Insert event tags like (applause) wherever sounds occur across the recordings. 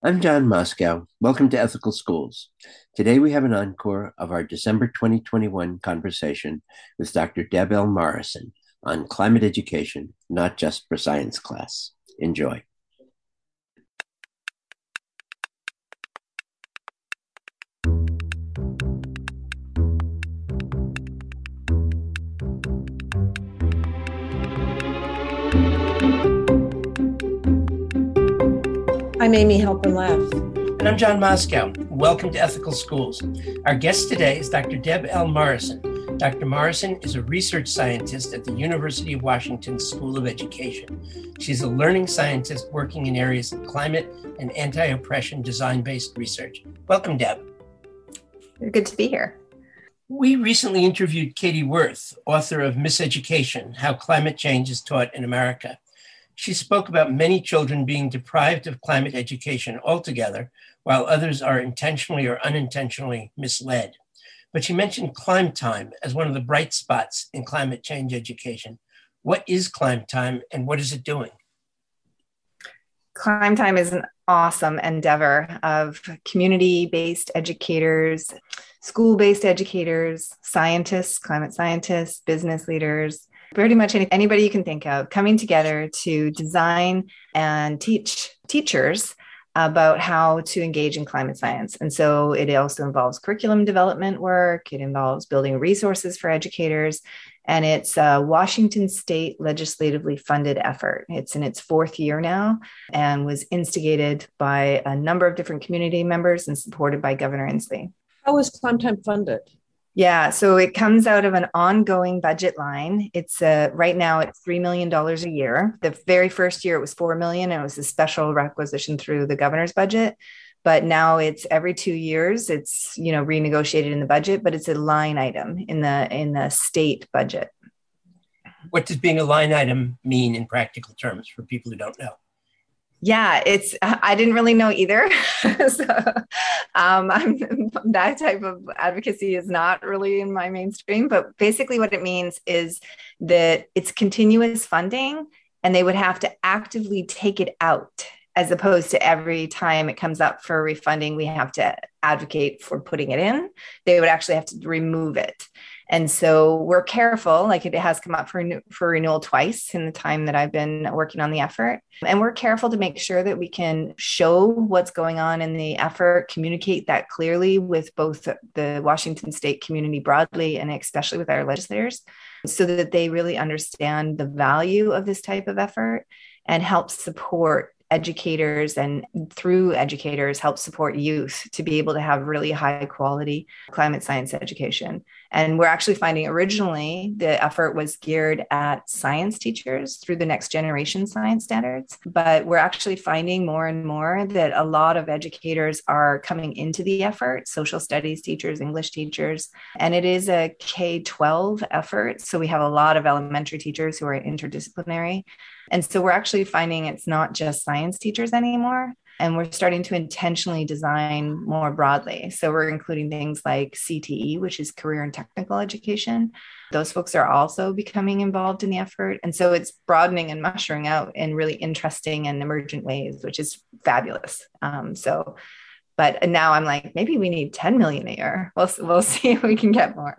I'm John Moscow. Welcome to Ethical Schools. Today we have an encore of our December 2021 conversation with Dr. Deb L. Morrison on climate education, not just for science class. Enjoy. I'm Amy Halpern-Laff. And I'm John Moscow. Welcome to Ethical Schools. Our guest today is Dr. Deb L. Morrison. Dr. Morrison is a research scientist at the University of Washington School of Education. She's a learning scientist working in areas of climate and anti oppression design based research. Welcome, Deb. Good to be here. We recently interviewed Katie Worth, author of Miseducation How Climate Change is Taught in America. She spoke about many children being deprived of climate education altogether, while others are intentionally or unintentionally misled. But she mentioned ClimeTime as one of the bright spots in climate change education. What is ClimeTime and what is it doing? ClimeTime is an awesome endeavor of community based educators, school based educators, scientists, climate scientists, business leaders, pretty much any, anybody you can think of coming together to design and teach teachers about how to engage in climate science. And so it also involves curriculum development work, it involves building resources for educators, and it's a Washington state legislatively funded effort. It's in its fourth year now and was instigated by a number of different community members and supported by Governor Inslee. How is ClimeTime funded? Yeah, so it comes out of an ongoing budget line. It's uh, right now it's three million dollars a year. The very first year it was four million, and it was a special requisition through the governor's budget. But now it's every two years. It's you know renegotiated in the budget, but it's a line item in the in the state budget. What does being a line item mean in practical terms for people who don't know? Yeah it's (laughs) i didn't really know either. (laughs) So um, (laughs) that type of advocacy is not really in my mainstream but basically what it means is that it's continuous funding and they would have to actively take it out as opposed to every time it comes up for refunding we have to advocate for putting it in. They would actually have to remove it and so we're careful, like it has come up for, for renewal twice in the time that I've been working on the effort. And we're careful to make sure that we can show what's going on in the effort, communicate that clearly with both the Washington state community broadly and especially with our legislators so that they really understand the value of this type of effort and help support educators and through educators help support youth to be able to have really high quality climate science education. And we're actually finding originally the effort was geared at science teachers through the next generation science standards. But we're actually finding more and more that a lot of educators are coming into the effort social studies teachers, English teachers. And it is a K 12 effort. So we have a lot of elementary teachers who are interdisciplinary. And so we're actually finding it's not just science teachers anymore. And we're starting to intentionally design more broadly. So we're including things like CTE, which is career and technical education. Those folks are also becoming involved in the effort. And so it's broadening and mushrooming out in really interesting and emergent ways, which is fabulous. Um, so, but now I'm like, maybe we need 10 million a year. We'll, we'll (laughs) see if we can get more.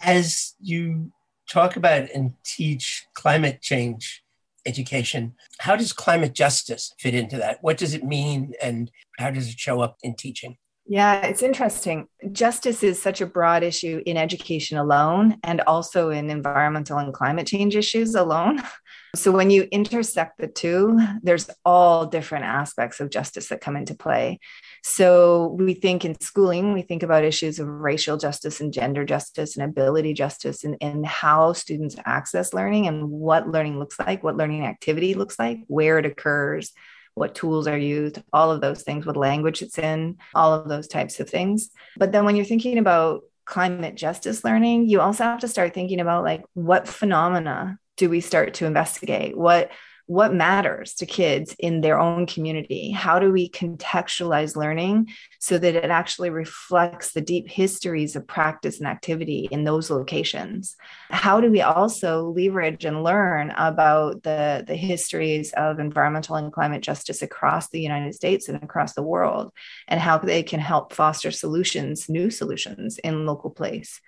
As you talk about and teach climate change education. How does climate justice fit into that? What does it mean and how does it show up in teaching? Yeah, it's interesting. Justice is such a broad issue in education alone and also in environmental and climate change issues alone. (laughs) So when you intersect the two, there's all different aspects of justice that come into play. So we think in schooling, we think about issues of racial justice and gender justice and ability justice and, and how students access learning and what learning looks like, what learning activity looks like, where it occurs, what tools are used, all of those things, what language it's in, all of those types of things. But then when you're thinking about climate justice learning, you also have to start thinking about like what phenomena do we start to investigate? What what matters to kids in their own community? How do we contextualize learning so that it actually reflects the deep histories of practice and activity in those locations? How do we also leverage and learn about the, the histories of environmental and climate justice across the United States and across the world, and how they can help foster solutions, new solutions in local place?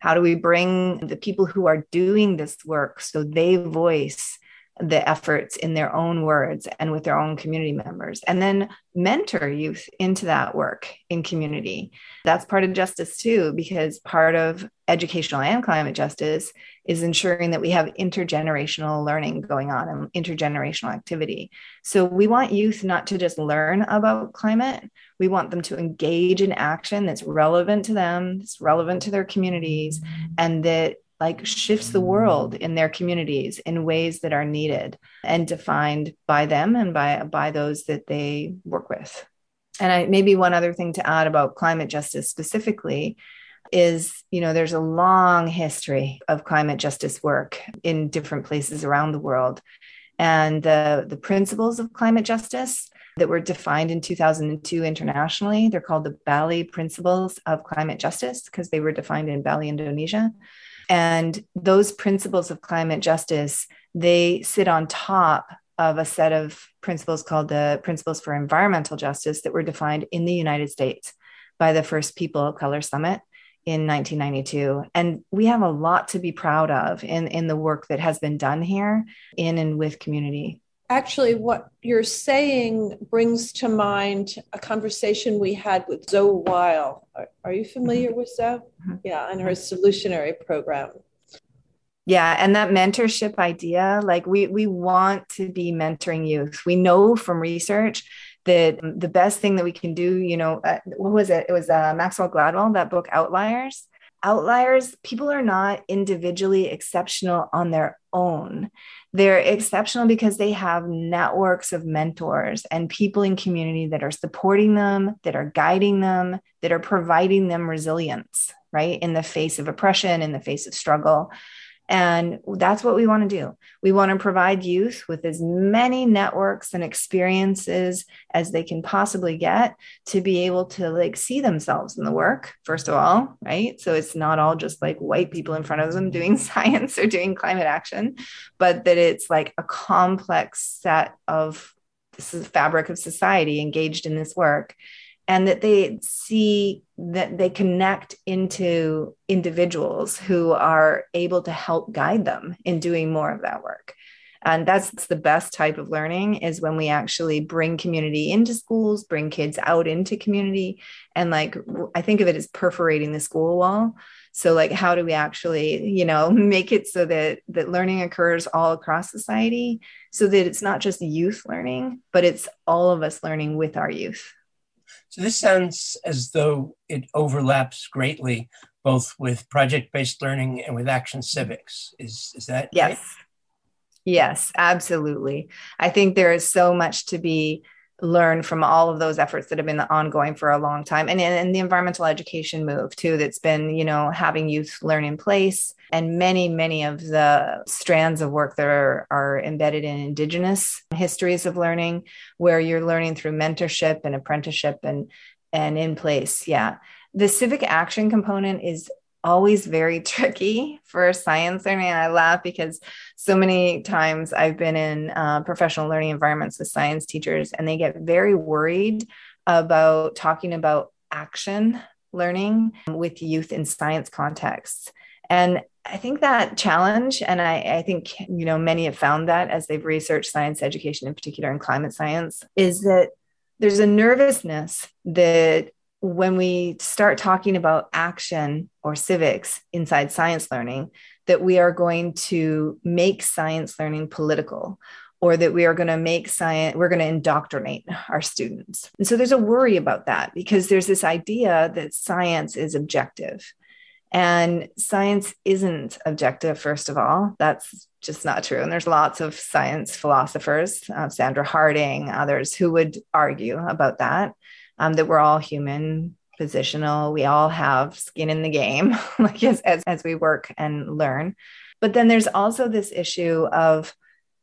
How do we bring the people who are doing this work so they voice the efforts in their own words and with their own community members and then mentor youth into that work in community. That's part of justice too because part of educational and climate justice is ensuring that we have intergenerational learning going on and intergenerational activity. So we want youth not to just learn about climate. We want them to engage in action that's relevant to them that's relevant to their communities and that like shifts the world in their communities in ways that are needed and defined by them and by by those that they work with. And I, maybe one other thing to add about climate justice specifically is you know there's a long history of climate justice work in different places around the world. And the, the principles of climate justice that were defined in 2002 internationally they're called the bali principles of climate justice because they were defined in bali indonesia and those principles of climate justice, they sit on top of a set of principles called the Principles for Environmental Justice that were defined in the United States by the first People of Color Summit in 1992. And we have a lot to be proud of in, in the work that has been done here in and with community Actually, what you're saying brings to mind a conversation we had with Zoe Weil. Are, are you familiar with Zoe? Mm-hmm. Yeah, and her solutionary program. Yeah, and that mentorship idea, like we we want to be mentoring youth. We know from research that the best thing that we can do, you know, uh, what was it? It was uh, Maxwell Gladwell, that book Outliers outliers, people are not individually exceptional on their own. They're exceptional because they have networks of mentors and people in community that are supporting them, that are guiding them, that are providing them resilience, right? In the face of oppression, in the face of struggle. And that's what we want to do. We want to provide youth with as many networks and experiences as they can possibly get to be able to like see themselves in the work, first of all, right? So it's not all just like white people in front of them doing (laughs) science or doing climate action, but that it's like a complex set of this is fabric of society engaged in this work and that they see that they connect into individuals who are able to help guide them in doing more of that work. And that's the best type of learning is when we actually bring community into schools bring kids out into community and like i think of it as perforating the school wall. So like how do we actually you know (laughs) make it so that that learning occurs all across society? So that it's not just youth learning but it's all of us learning with our youth so this sounds as though it overlaps greatly both with project-based learning and with action civics. Is is that yes? Right? Yes, absolutely. I think there is so much to be learn from all of those efforts that have been ongoing for a long time. And, and the environmental education move too that's been you know having youth learn in place and many many of the strands of work that are, are embedded in indigenous histories of learning where you're learning through mentorship and apprenticeship and and in place. Yeah. The civic action component is always very (laughs) tricky for science learning. And I laugh because so many times I've been in uh, professional learning environments with science teachers, and they get very worried about talking about action learning with youth in science contexts. And I think that challenge, and I, I, think you know many have found that as they've researched science education, in particular in climate science, is that there's a nervousness that when we start talking about action or civics inside science learning, that we are going to make science learning political or that we are going to make science, we're going to indoctrinate our students. And so there's a worry about that because there's this idea that science is objective. And science isn't objective, first of all. That's just not true. And there's lots of science philosophers, uh, Sandra Harding, others, who would argue about that um, that we're all human, positional. We all have skin in the game, (laughs) like as, as, as we work and learn. But then there's also this issue of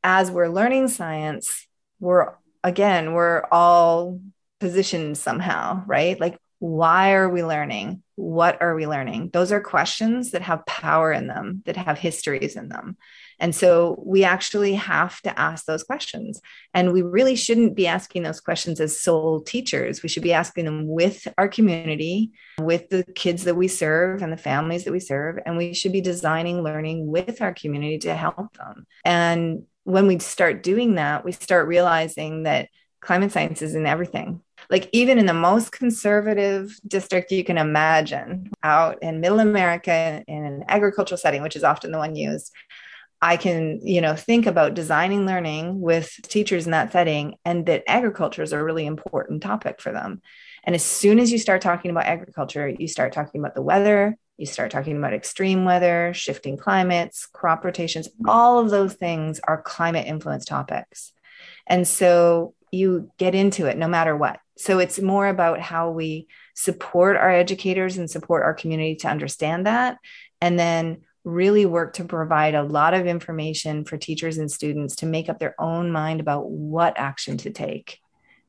as we're learning science, we're again, we're all positioned somehow, right? Like, why are we learning? What are we learning? Those are questions that have power in them, that have histories in them. And so we actually have to ask those questions. And we really shouldn't be asking those questions as sole teachers. We should be asking them with our community, with the kids that we serve and the families that we serve. And we should be designing learning with our community to help them. And when we start doing that, we start realizing that climate science is in everything like even in the most conservative district you can imagine out in middle america in an agricultural setting which is often the one used i can you know think about designing learning with teachers in that setting and that agriculture is a really important topic for them and as soon as you start talking about agriculture you start talking about the weather you start talking about extreme weather shifting climates crop rotations all of those things are climate influence topics and so you get into it no matter what. So it's more about how we support our educators and support our community to understand that. And then really work to provide a lot of information for teachers and students to make up their own mind about what action to take,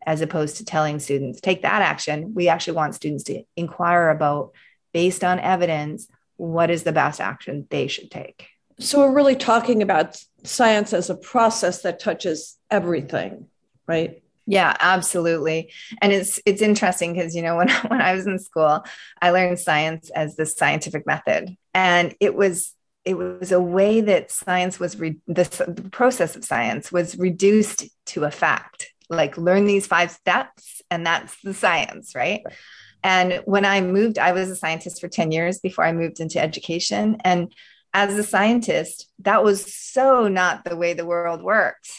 as opposed to telling students, take that action. We actually want students to inquire about, based on evidence, what is the best action they should take. So we're really talking about science as a process that touches everything right? Yeah, absolutely. And it's it's interesting because you know (laughs) when when I was in school, I learned science as the scientific method, and it was it was a way that science was re- the, the process of science was reduced to a fact. Like learn these five steps, and that's the science, right? And when I moved, I was a scientist for 10 years before I moved into education. And as a scientist, that was so not the way the world worked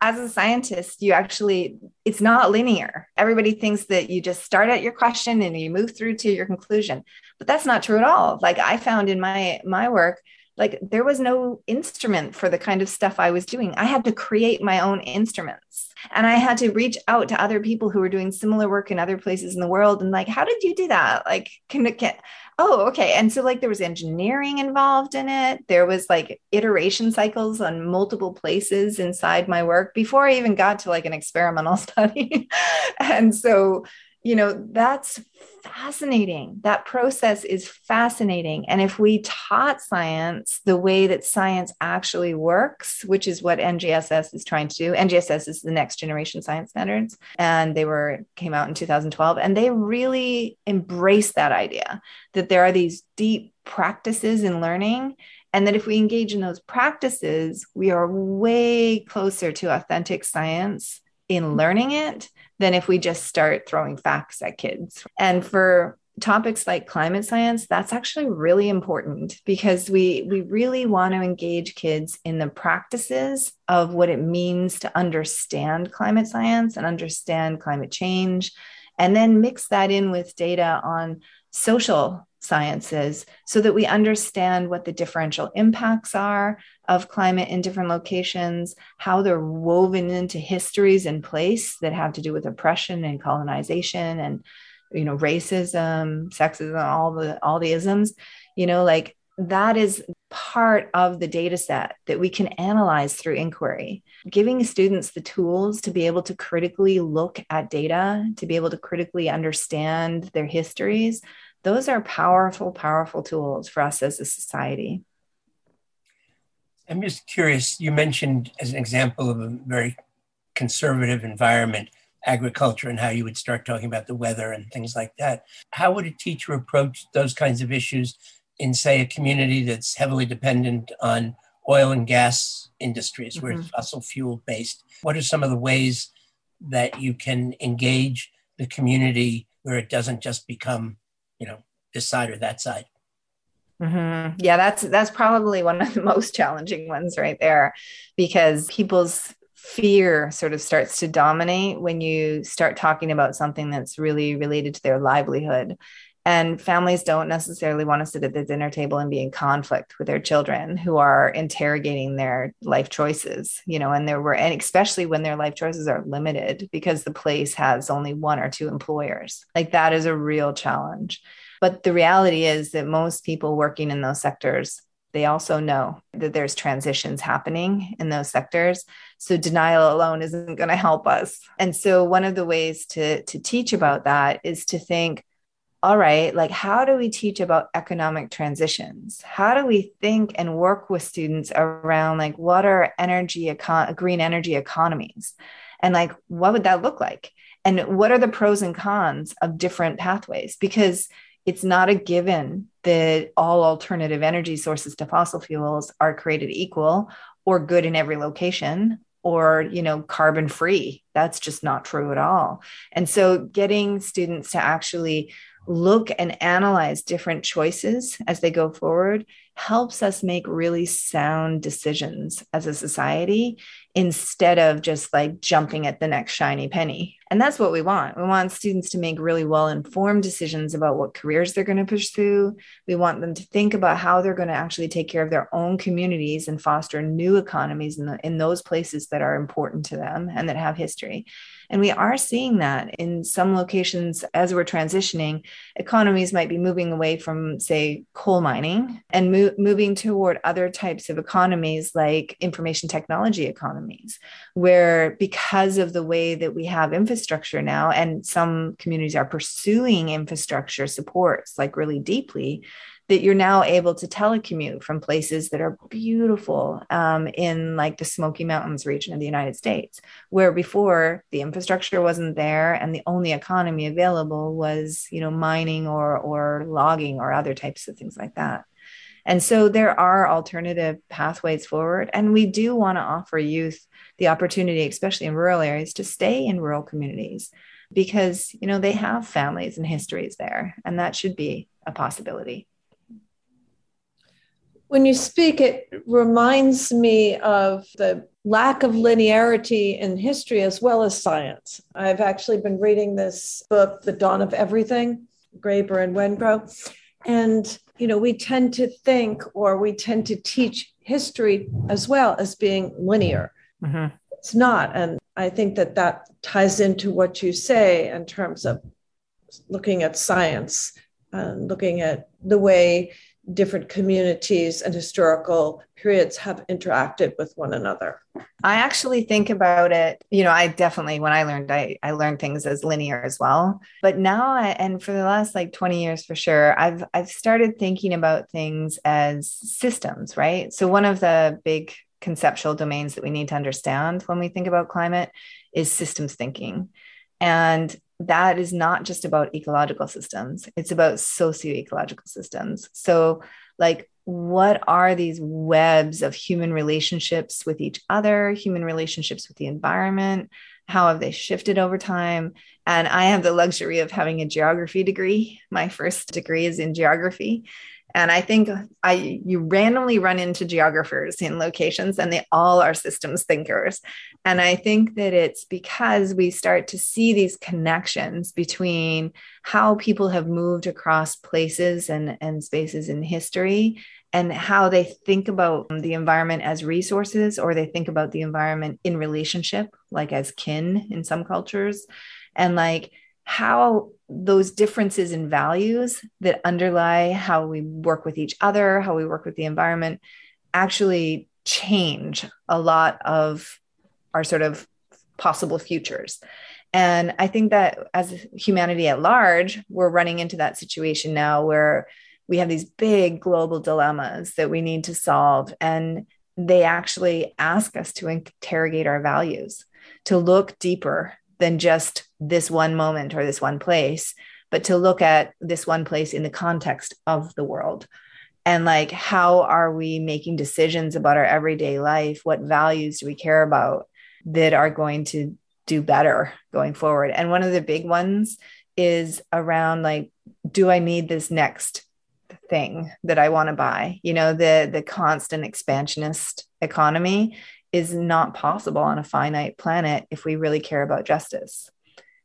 as a scientist, you actually, it's not linear. Everybody thinks that you just start at your question and you move through to your conclusion, but that's not true at all. Like I found in my my work, like there was no instrument for the kind of stuff I was doing. I had to create my own instruments and I had to reach out to other people who were doing similar work in other places in the world and like, how did you do that? Like, can, can oh, okay. And so like there was engineering involved in it. There was like iteration cycles on multiple places inside my work before I even got to like an experimental (laughs) study. and so you know, that's fascinating. That process is fascinating. And if we taught science the way that science actually works, which is what NGSS is trying to do, NGSS is the next generation science standards, and they were came out in 2012, and they really embrace that idea that there are these deep practices in learning and that if we engage in those practices, we are way closer to authentic science in learning it than if we just start throwing facts at kids. And for topics like climate science that's actually really important because we we really want to engage kids in the practices of what it means to understand climate science and understand climate change and then mix that in with data on social sciences so that we understand what the differential impacts are of climate in different locations, how they're woven into histories in place that have to do with oppression and colonization and you know racism, sexism, all the all the isms, you know, like that is part of the data set that we can analyze through inquiry. Giving students the tools to be able to critically look at data, to be able to critically understand their histories, those are powerful, powerful tools for us as a society. I'm just curious, you mentioned as an example of a very conservative environment, agriculture, and how you would start talking about the weather and things like that. How would a teacher approach those kinds of issues in, say, a community that's heavily dependent on oil and gas industries, mm-hmm. where it's mm-hmm. fossil fuel based? What are some of the ways that you can engage the community where it doesn't just become you know this side or that side mm-hmm. yeah that's that's probably one of the (laughs) most challenging ones right there because people's fear sort of starts to dominate when you start talking about something that's really related to their livelihood and families don't necessarily want to sit at the dinner table and be in conflict with their children who are interrogating their life choices, you know, and there were, and especially when their life choices are limited because the place has only one or two employers. Like that is a real challenge. But the reality is that most people working in those sectors they also know that there's transitions happening in those sectors. So denial alone isn't going to help us. And so one of the ways to, to teach about that is to think, all right, like how do we teach about economic transitions? How do we think and work with students around like what are energy econ- green energy economies? And like what would that look like? And what are the pros and cons of different pathways? Because it's not a given that all alternative energy sources to fossil fuels are created equal or good in every location or you know carbon free that's just not true at all and so getting students to actually look and analyze different choices as they go forward helps us make really sound decisions as a society instead of just like jumping at the next shiny penny. And that's what we want. We want students to make really well informed decisions about what careers they're going to pursue. We want them to think about how they're going to actually take care of their own communities and foster new economies in, the, in those places that are important to them and that have history. And we are seeing that in some locations as we're transitioning, economies might be moving away from, say, coal mining and mo- moving toward other types of economies like information technology economies, where because of the way that we have infrastructure now, and some communities are pursuing infrastructure supports like really deeply, that you're now able to telecommute from places that are beautiful um, in like the Smoky Mountains region of the United States, where before the infrastructure wasn't there and the only economy available was, you know, mining or or logging or other types of things like that. And so there are alternative pathways forward. And we do want to offer youth the opportunity, especially in rural areas, to stay in rural communities because, you know, they have families and histories there. And that should be a possibility when you speak, it reminds me of the lack of linearity in history as well as science. I've actually been reading this book, The Dawn of Everything, Graeber and Wengrow. And, you know, we tend to think or we tend to teach history as well as being linear. Mm-hmm. It's not. And I think that that ties into what you say in terms of looking at science and looking at the way different communities and historical periods have interacted with one another. I actually think about it, you know, I definitely, when I learned, I, I learned things as linear as well. But now, I, and for the last like 20 years for sure, I've, I've started thinking about things as systems, right? So one of the big conceptual domains that we need to understand when we think about climate is systems thinking. And that is not just about ecological systems, it's about socio ecological systems. So, like, what are these webs of human relationships with each other, human relationships with the environment? How have they shifted over time? And I have the luxury of having a geography degree. My first degree is in geography. And I think I you randomly run into geographers in locations and they all are systems thinkers. And I think that it's because we start to see these connections between how people have moved across places and, and spaces in history and how they think about the environment as resources or they think about the environment in relationship, like as kin in some cultures. And like how those differences in values that underlie how we work with each other, how we work with the environment, actually change a lot of our sort of possible futures. And I think that as humanity at large, we're running into that situation now where we have these big global dilemmas that we need to solve. And they actually ask us to interrogate our values, to look deeper than just this one moment or this one place, but to look at this one place in the context of the world. And like, how are we making decisions about our everyday life? What values do we care about that are going to do better going forward? And one of the big ones is around like, do I need this next thing that I want to buy? You know, the the constant expansionist economy is not possible on a finite planet if we really care about justice.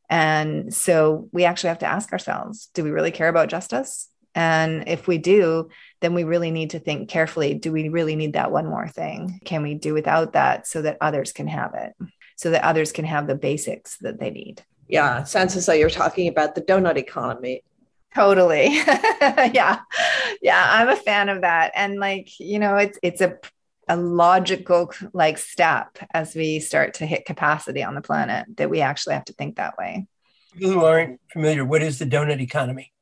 And so we actually have to ask ourselves do we really care about justice? And if we do, then we really need to think carefully do we really need that one more thing? Can we do without that so that others can have it, so that others can have the basics that they need? Yeah, sounds as though you're talking about the donut economy. Totally. (laughs) yeah. Yeah, I'm a fan of that. And like, you know, it's it's a a logical like step as we start to hit capacity on the planet that we actually have to think that way. People who aren't familiar, what is the donut economy?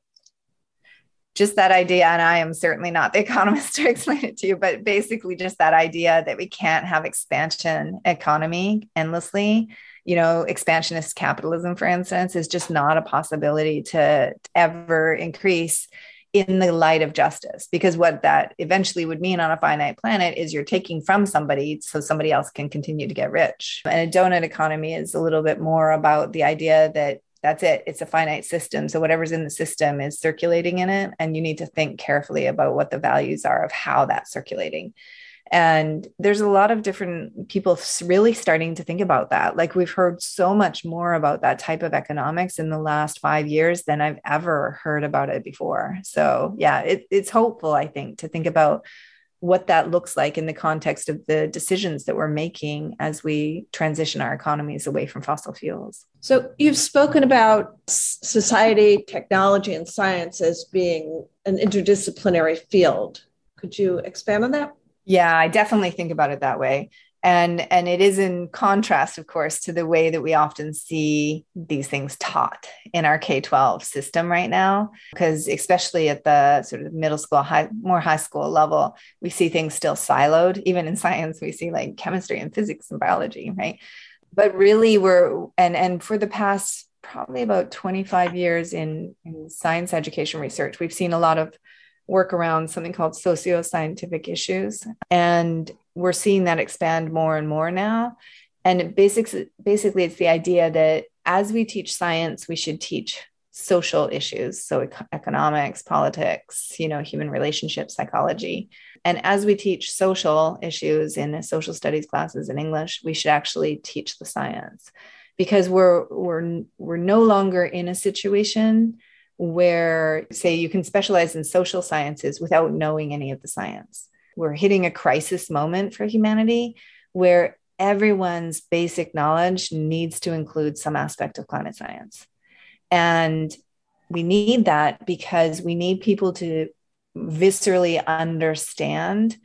Just that idea, and I am certainly not the (laughs) economist to explain it to you, but basically just that idea that we can't have expansion economy endlessly you know, expansionist capitalism, for instance, is just not a possibility to ever increase in the light of justice. Because what that eventually would mean on a finite planet is you're taking from somebody so somebody else can continue to get rich. And a donut economy is a little bit more about the idea that that's it it's a finite system so whatever's in the system is circulating in it and you need to think carefully about what the values are of how that's circulating and there's a lot of different people really starting to think about that. Like we've heard so much more about that type of economics in the last five years than I've ever heard about it before. So, yeah, it, it's hopeful, I think, to think about what that looks like in the context of the decisions that we're making as we transition our economies away from fossil fuels. So, you've spoken about society, technology, and science as being an interdisciplinary field. Could you expand on that? Yeah, I definitely think about it that way. And and it is in contrast, of course, to the way that we often see these things taught in our K-12 system right now. Because especially at the sort of middle school, high, more high school level, we see things still siloed. Even in (laughs) science, we see like chemistry and physics and biology, right? But really we're and and for the past probably about 25 years in, in science education research, we've seen a lot of work around something called socio-scientific issues. And we're seeing that expand more and more now. And basically basically it's the idea that as we teach science we should teach social issues. So economics politics you know human relationships psychology. And as we teach social issues in social studies classes in english we should actually teach the science. Because we're we're we're no longer in a situation where, say, you can specialize in social sciences without knowing any of the science. We're hitting a crisis moment for humanity where everyone's basic knowledge needs to include some aspect of climate science. And we need that because we need people to viscerally understand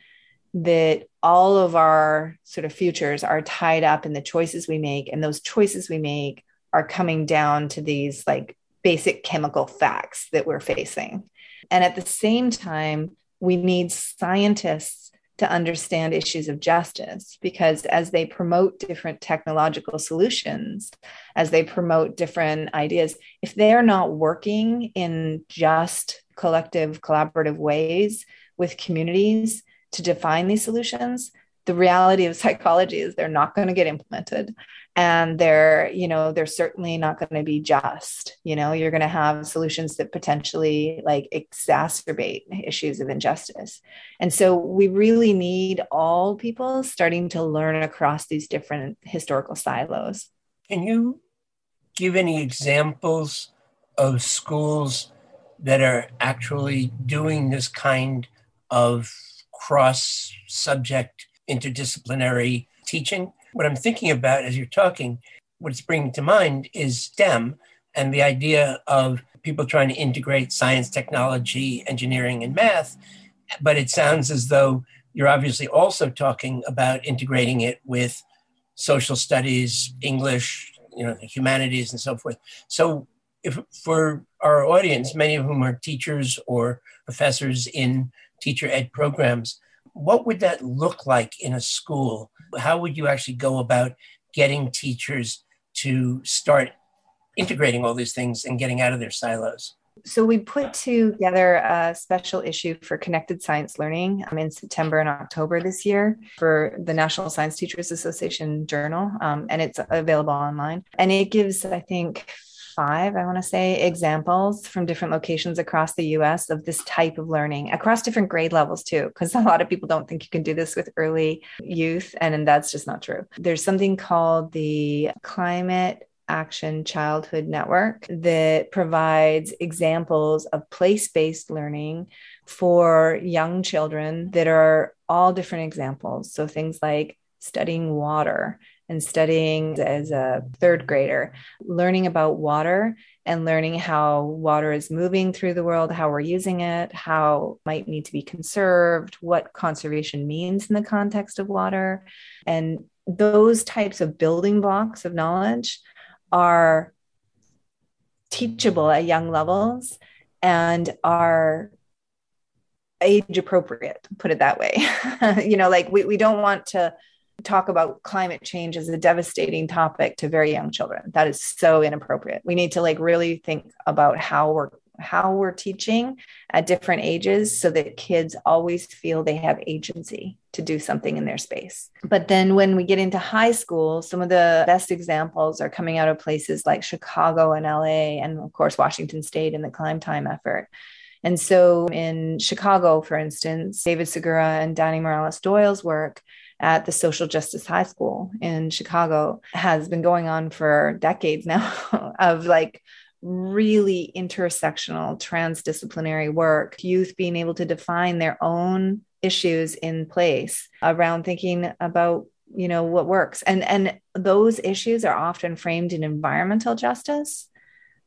that all of our sort of futures are tied up in the choices we make and those choices we make are coming down to these like basic chemical facts that we're facing. And at the same time, we need scientists to understand issues of justice because as they promote different technological solutions, as they promote different ideas, if they're not working in just collective, collaborative ways with communities to define these solutions, the reality of psychology is they're not going to get implemented. And they're you know they're certainly not going to be just you know? You're going to have solutions that potentially like exacerbate issues of injustice. And so we really need all people starting to learn across these different historical silos. Can you give any examples of schools that are actually doing this kind of cross subject interdisciplinary teaching what I'm thinking about as you're talking, what's bringing to mind is STEM and the idea of people trying to integrate science, technology, engineering, and math. But it sounds as though you're obviously also talking about integrating it with social studies, English, you know, humanities, and so forth. So, if for our audience, many of whom are teachers or professors in teacher ed programs, what would that look like in a school? How would you actually go about getting teachers to start integrating all these things and getting out of their silos? So we put together a special issue for connected science learning um, in September and October this year for the National Science Teachers Association Journal, um, and it's available online. And it gives, I think, five, I want to say, examples from different locations across the US of this type of learning across different grade levels, too, because a lot of people don't think you can do this with early youth. And, and that's just not true. There's something called the Climate Action Childhood Network that provides examples of place based learning for young children that are all different examples. So things like studying water and studying as a third grader, learning about water and learning how water is moving through the world, how we're using it, how it might need to be conserved, what conservation means in the context of water. And those types of building blocks of knowledge are teachable at young levels and are age appropriate, put it that way. (laughs) you know, like we, we don't want to talk about climate change as a devastating topic to very young children. That is so inappropriate. We need to like really think about how we're how we're teaching at different ages so that kids always feel they have agency to do something in their space. But then when we get into high school, some of the best examples are coming out of places like Chicago and LA and of course Washington state and the ClimeTime effort. And so in Chicago, for instance, David Segura and Danny Morales Doyle's work at the Social Justice High School in Chicago has been going on for decades now (laughs) of like really intersectional transdisciplinary work, youth being able to define their own issues in place around thinking about you know what works. And and those issues are often framed in environmental justice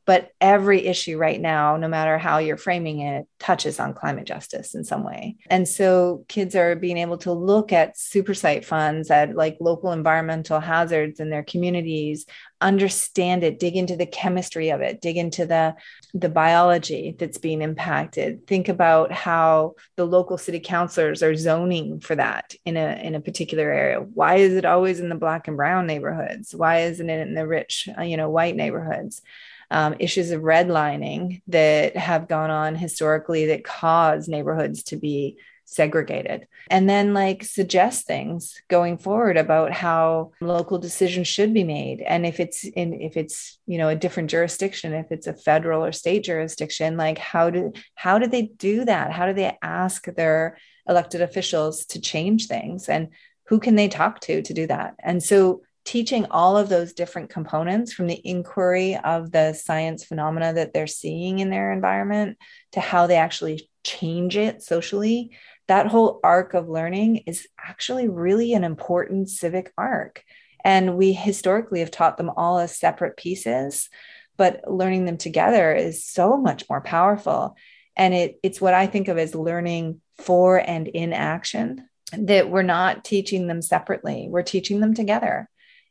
but every issue right now no matter how you're framing it touches on climate justice in some way. And so kids are being able to look at super site funds at like local environmental hazards in their communities understand it dig into the chemistry of it dig into the the biology that's being impacted. Think about how the local city councilors are zoning for that in a in a particular area. Why is it always in the black and brown neighborhoods? Why isn't it in the rich uh, you know white neighborhoods um, issues of redlining that have gone on historically that cause neighborhoods to be segregated. And then like suggest things going forward about how local decisions should be made. And if it's in if it's you know a different jurisdiction if it's a federal or state jurisdiction like how do how do they do that? How do they ask their elected officials to change things? And who can they talk to to do that? And so teaching all of those different components from the inquiry of the science phenomena that they're seeing in their environment to how they actually change it socially. That whole arc of learning is actually really an important civic arc. And we historically have taught them all as separate pieces but learning them together is so much more powerful. And it, it's what i think of as learning for and in action that we're not teaching them separately. We're teaching them together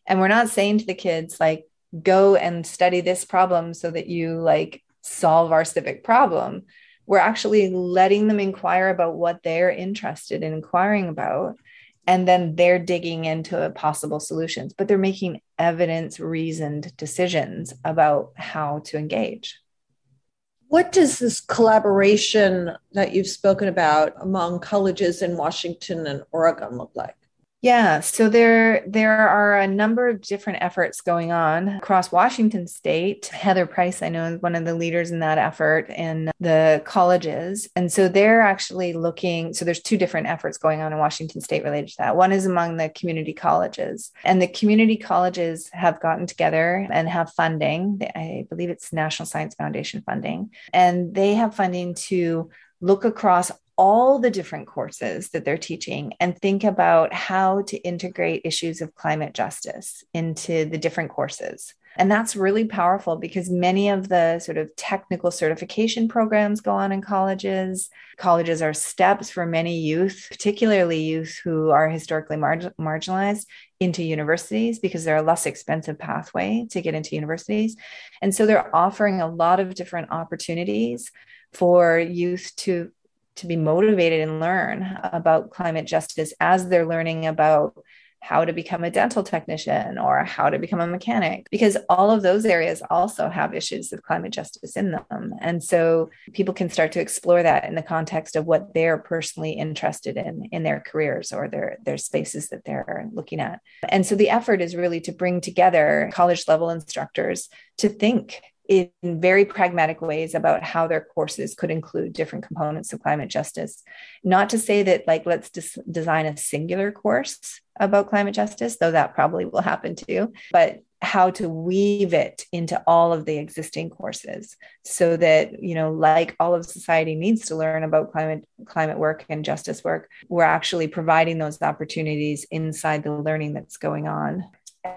and we're not saying to the kids like go and study this problem so that you like solve our civic problem. We're actually letting them inquire about what they're interested in inquiring about and then they're digging into possible solutions but they're making evidence reasoned decisions about how to engage. What does this collaboration that you've spoken about among colleges in washington and oregon look like yeah, so there there are a number of different efforts going on across Washington state. Heather Price, I know, is one of the leaders in that effort in the colleges. And so they're actually looking, so there's two different efforts going on in Washington state related to that. One is among the community colleges. And the community colleges have gotten together and have funding. I believe it's National Science Foundation funding. And they have funding to look across all the different courses that they're teaching and think about how to integrate issues of climate justice into the different courses. And that's really powerful because many of the sort of technical certification programs go on in colleges. Colleges are steps for many youth, particularly youth who are historically mar- marginalized, into universities because they're a less expensive pathway to get into universities. And so they're offering a lot of different opportunities for youth to to be motivated and learn about climate justice as they're learning about how to become a dental technician or how to become a mechanic, because all of those areas also have issues of climate justice in them. And so people can start to explore that in the context of what they're personally interested in in their careers or their, their spaces that they're looking at. And so the effort is really to bring together college level instructors to think in very pragmatic ways about how their courses could include different components of climate justice. Not to say that, like, let's des- design a singular course about climate justice, though that probably will happen too, but how to weave it into all of the existing courses so that you know like all of society needs to learn about climate climate work and justice work we're actually providing those opportunities inside the learning that's going on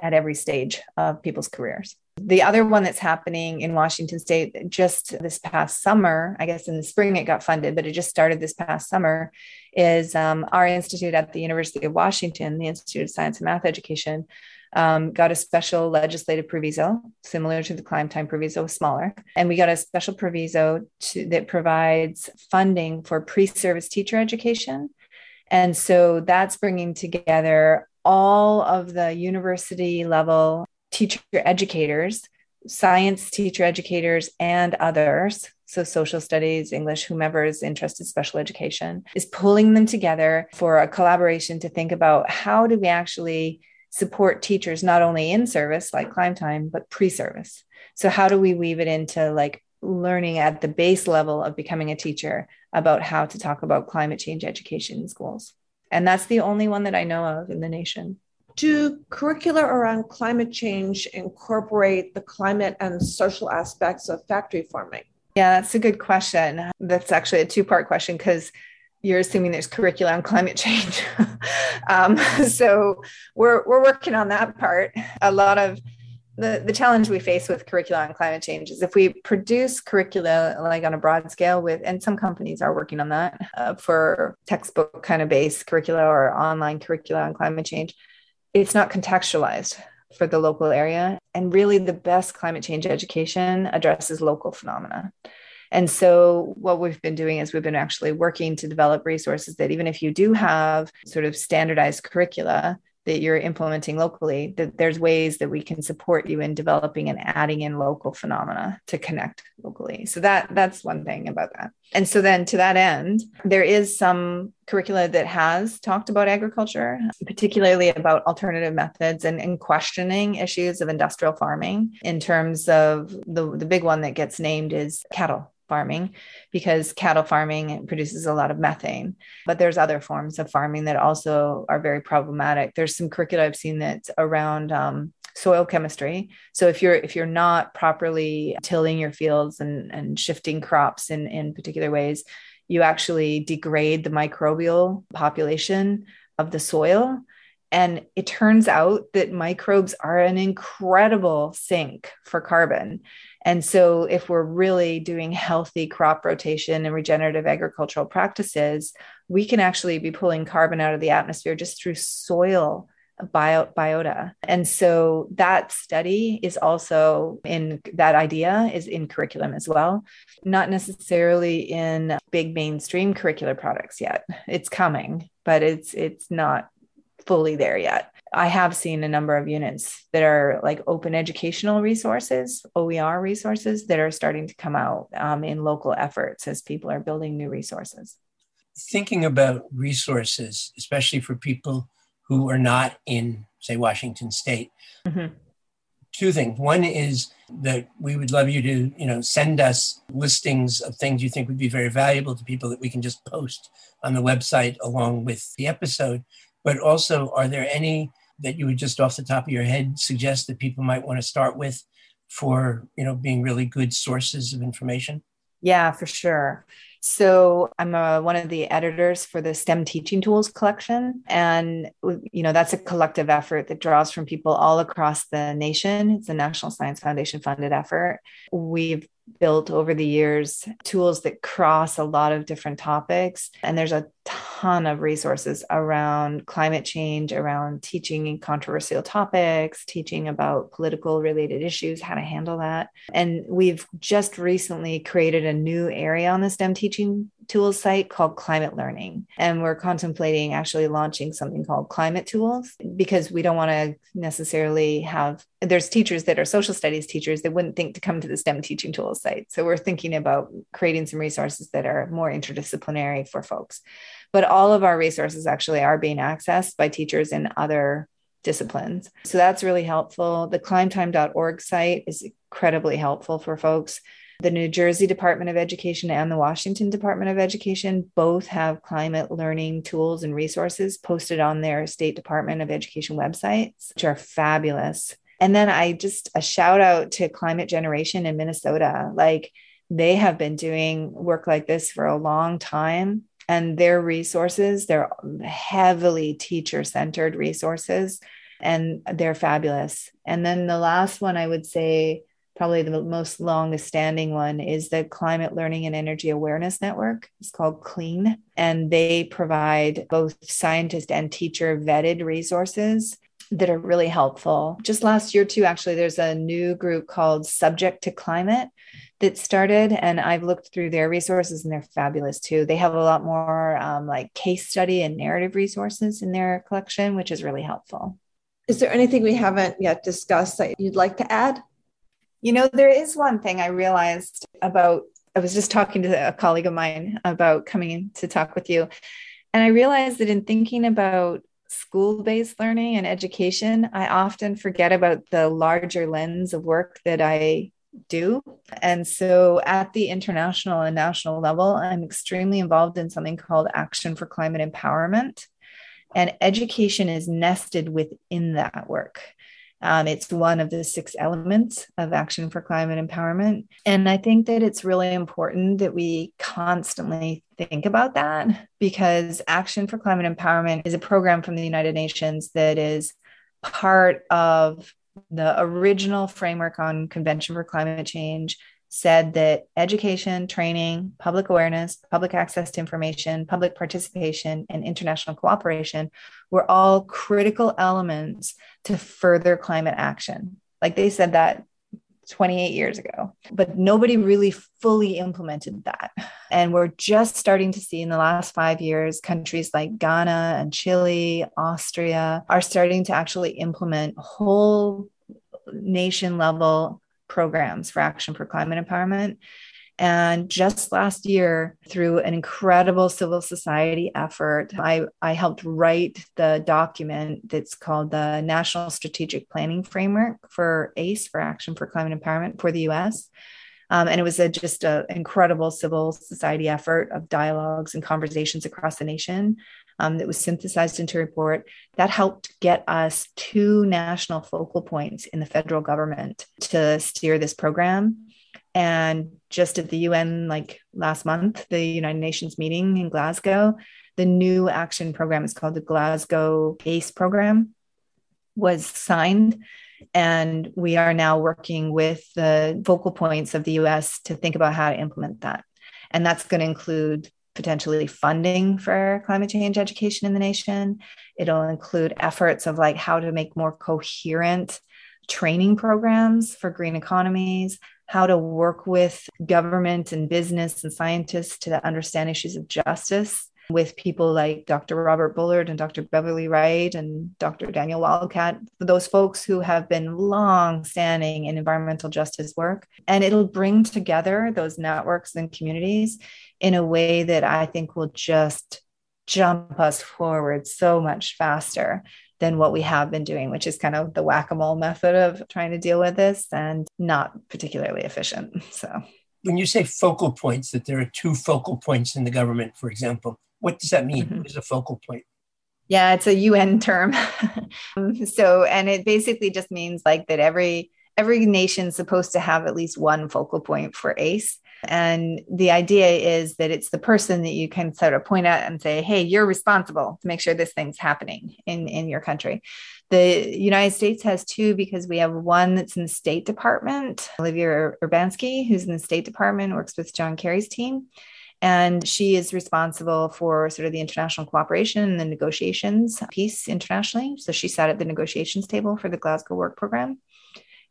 at every stage of people's careers. The other one that's happening in Washington state just this past summer, I guess in the spring it got funded, but it just started this past summer, is um, our institute at the University of Washington, the Institute of Science and Math Education, um, got a special legislative proviso, similar to the ClimeTime proviso, smaller. And we got a special proviso to, that provides funding for pre service teacher education. And so that's bringing together all of the university level teacher educators, science teacher educators, and others. So, social studies, English, whomever is interested, special education, is pulling them together for a collaboration to think about how do we actually support teachers not only in service like ClimeTime, but pre service. So, how do we weave it into like learning at the base level of becoming a teacher about how to talk about climate change education in schools? And that's the only one that I know of in the nation. Do curricula around climate change incorporate the climate and social aspects of factory farming? Yeah, that's a good question. That's actually a two part question because you're assuming there's curricula on climate change. (laughs) um, so we're, we're working on that part. A lot of the, the challenge we face with curricula on climate change is if we produce curricula like on a broad scale with and some companies are working on that uh, for textbook kind of based curricula or online curricula on climate change it's not contextualized for the local area. And really the best climate change education addresses local phenomena. And so, what we've been doing is we've been actually working to develop resources that even if you do have sort of standardized curricula, that you're implementing locally that there's ways that we can support you in developing and adding in local phenomena to connect locally. So that that's one thing about that. And so then to that end there is some curricula that has talked about agriculture particularly about alternative methods and, and questioning issues of industrial farming in terms of the, the big one that gets named is cattle farming because cattle farming produces a lot of methane. But there's other forms of farming that also are very problematic. There's some curricula I've seen that's around um, soil chemistry. So if you're if you're not properly tilling your fields and, and shifting crops in, in particular ways, you actually degrade the microbial population of the soil. And it turns out that microbes are an incredible sink for carbon. And so, if we're really doing healthy crop rotation and regenerative agricultural practices, we can actually be pulling carbon out of the atmosphere just through soil bio, biota. And so, that study is also in that idea is in curriculum as well, not necessarily in big mainstream curricular products yet. It's coming, but it's it's not fully there yet. I have seen a number of units that are like open educational resources, OER resources that are starting to come out um, in local efforts as people are building new resources. Thinking about resources, especially for people who are not in, say, Washington State, mm-hmm. two things. One is that we would love you to, you know, send us listings of things you think would be very valuable to people that we can just post on the website along with the episode. But also, are there any that you would just off the top of your head suggest that people might want to start with for you know being really good sources of information? Yeah for sure. So i'm a, one of the editors for the stem teaching tools collection and you know that's a collective effort that draws from people all across the nation. It's a national science foundation funded effort. We've built over the years tools that cross a lot of different topics. And there's a ton of resources around climate change, around teaching controversial topics, teaching about political related issues, how to handle that. And we've just recently created a new area on the STEM teaching tools site called Climate Learning. And we're contemplating actually launching something called Climate Tools because we don't want to necessarily have, there's teachers that are social studies teachers that wouldn't think to come to the STEM teaching tools site. So we're thinking about creating some resources that are more interdisciplinary for folks. But all of our resources actually are being accessed by teachers in other disciplines. So that's really helpful. The climetime.org site is incredibly helpful for folks. The New Jersey Department of Education and the Washington Department of Education both have climate learning tools and resources posted on their State Department of Education websites, which are fabulous. And then I just a shout out to Climate Generation in Minnesota. Like they have been doing work like this for a long time and their resources, they're heavily teacher centered resources and they're fabulous. And then the last one I would say, probably the most longest standing one, is the Climate Learning and Energy Awareness Network. It's called CLEAN, and they provide both scientist and teacher vetted resources that are really helpful. Just last year, too, actually, there's a new group called Subject to Climate that started, and I've looked through their resources and they're fabulous too. They have a lot more um, like case study and narrative resources in their collection, which is really helpful. Is there anything we haven't yet discussed that you'd like to add? You know, there is one thing I realized about, I was just talking to a colleague of mine about coming in to talk with you. And I realized that in thinking about school based learning and education, I often forget about the larger lens of work that I do. And so at the international and national level, I'm extremely involved in something called Action for Climate Empowerment. And education is nested within that work. Um, it's one of the six elements of Action for Climate Empowerment. And I think that it's really important that we constantly think about that because Action for Climate Empowerment is a program from the United Nations that is part of the original framework on Convention for Climate Change said that education, training, public awareness, public access to information, public participation, and international cooperation were all critical elements to further climate action. Like they said that 28 years ago, but nobody really fully implemented that. And we're just starting to see in the last five years, countries like Ghana and Chile, Austria are starting to actually implement whole nation level programs for Action for Climate Empowerment. And just last year, through an incredible civil society effort, I, I helped write the document that's called the National Strategic Planning Framework for ACE, for Action for Climate Empowerment for the US. Um, and it was a, just an incredible civil society effort of dialogues and conversations across the nation um, that was synthesized into a report that helped get us two national focal points in the federal government to steer this program. And just at the UN, like last month, the United Nations meeting in Glasgow, the new action program is called the Glasgow ACE program, was signed. And we are now working with the focal points of the US to think about how to implement that. And that's going to include potentially funding for climate change education in the nation. It'll include efforts of like how to make more coherent training programs for green economies, how to work with government and business and scientists to understand issues of justice with people like Dr. Robert Bullard and Dr. Beverly Wright and Dr. Daniel Wildcat, those folks who have been long standing in environmental justice work. And it'll bring together those networks and communities in a way that I think will just jump us forward so much faster than what we have been doing, which is kind of the whack a mole method of trying to deal with this and not particularly efficient. (laughs) So, when you say focal points, that there are two focal points in the government, for example, what does that mean? Mm-hmm. What is a focal point? Yeah, it's a UN term. (laughs) so, and it basically just means like that every every nation's supposed to have at least one focal point for ACE. And the idea is that it's the person that you can sort of point at and say, hey, you're responsible to make sure this thing's happening in, in your country. The United States has two because we have one that's in the State Department. Olivia Urbanski, who's in the State Department, works with John Kerry's team. And she is responsible for sort of the international cooperation and the negotiations piece internationally. So she sat at the negotiations table for the Glasgow Work Program.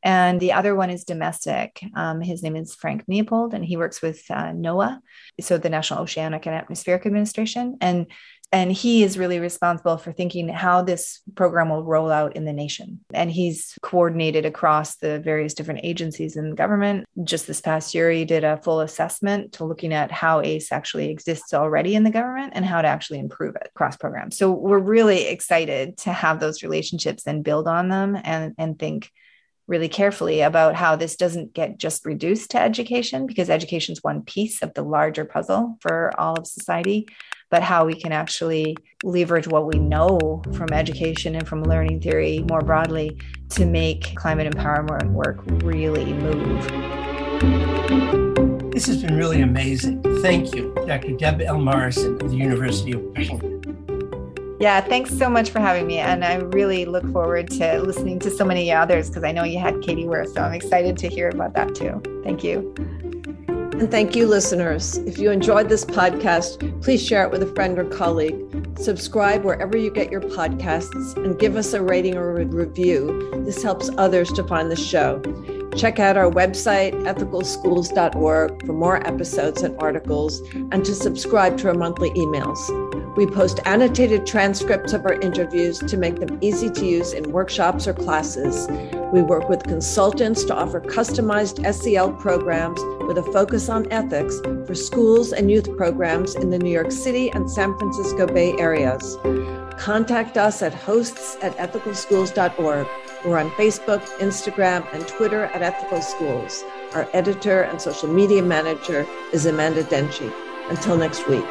And the other one is domestic. Um, his name is Frank Niepold, and he works with uh, NOAA, so the National Oceanic and Atmospheric Administration. And and he is really responsible for thinking how this program will roll out in the nation. And he's coordinated across the various different agencies in the government. Just this past year, he did a full assessment to looking at how ACE actually exists already in the government and how to actually improve it across programs. So we're really excited to have those relationships and build on them and, and think really carefully about how this doesn't get just reduced to education because education is one piece of the larger puzzle for all of society but how we can actually leverage what we know from education and from learning theory more broadly to make climate empowerment work really move. This has been really amazing. Thank you, Dr. Deb L. Morrison of the University of Washington. Yeah, thanks so much for having me. And I really look forward to listening to so many others because I know you had Katie Worth. So I'm excited to hear about that too. Thank you. And thank you, listeners. If you enjoyed this podcast, please share it with a friend or colleague. Subscribe wherever you get your podcasts and give us a rating or a review. This helps others to find the show. Check out our website, ethicalschools.org, for more episodes and articles, and to subscribe to our monthly emails. We post annotated transcripts of our interviews to make them easy to use in workshops or classes. We work with consultants to offer customized SEL programs with a focus on ethics for schools and youth programs in the New York City and San Francisco Bay areas. Contact us at hosts at ethicalschools.org. We're on Facebook, Instagram, and Twitter at Ethical Schools. Our editor and social media manager is Amanda Denchi. Until next week.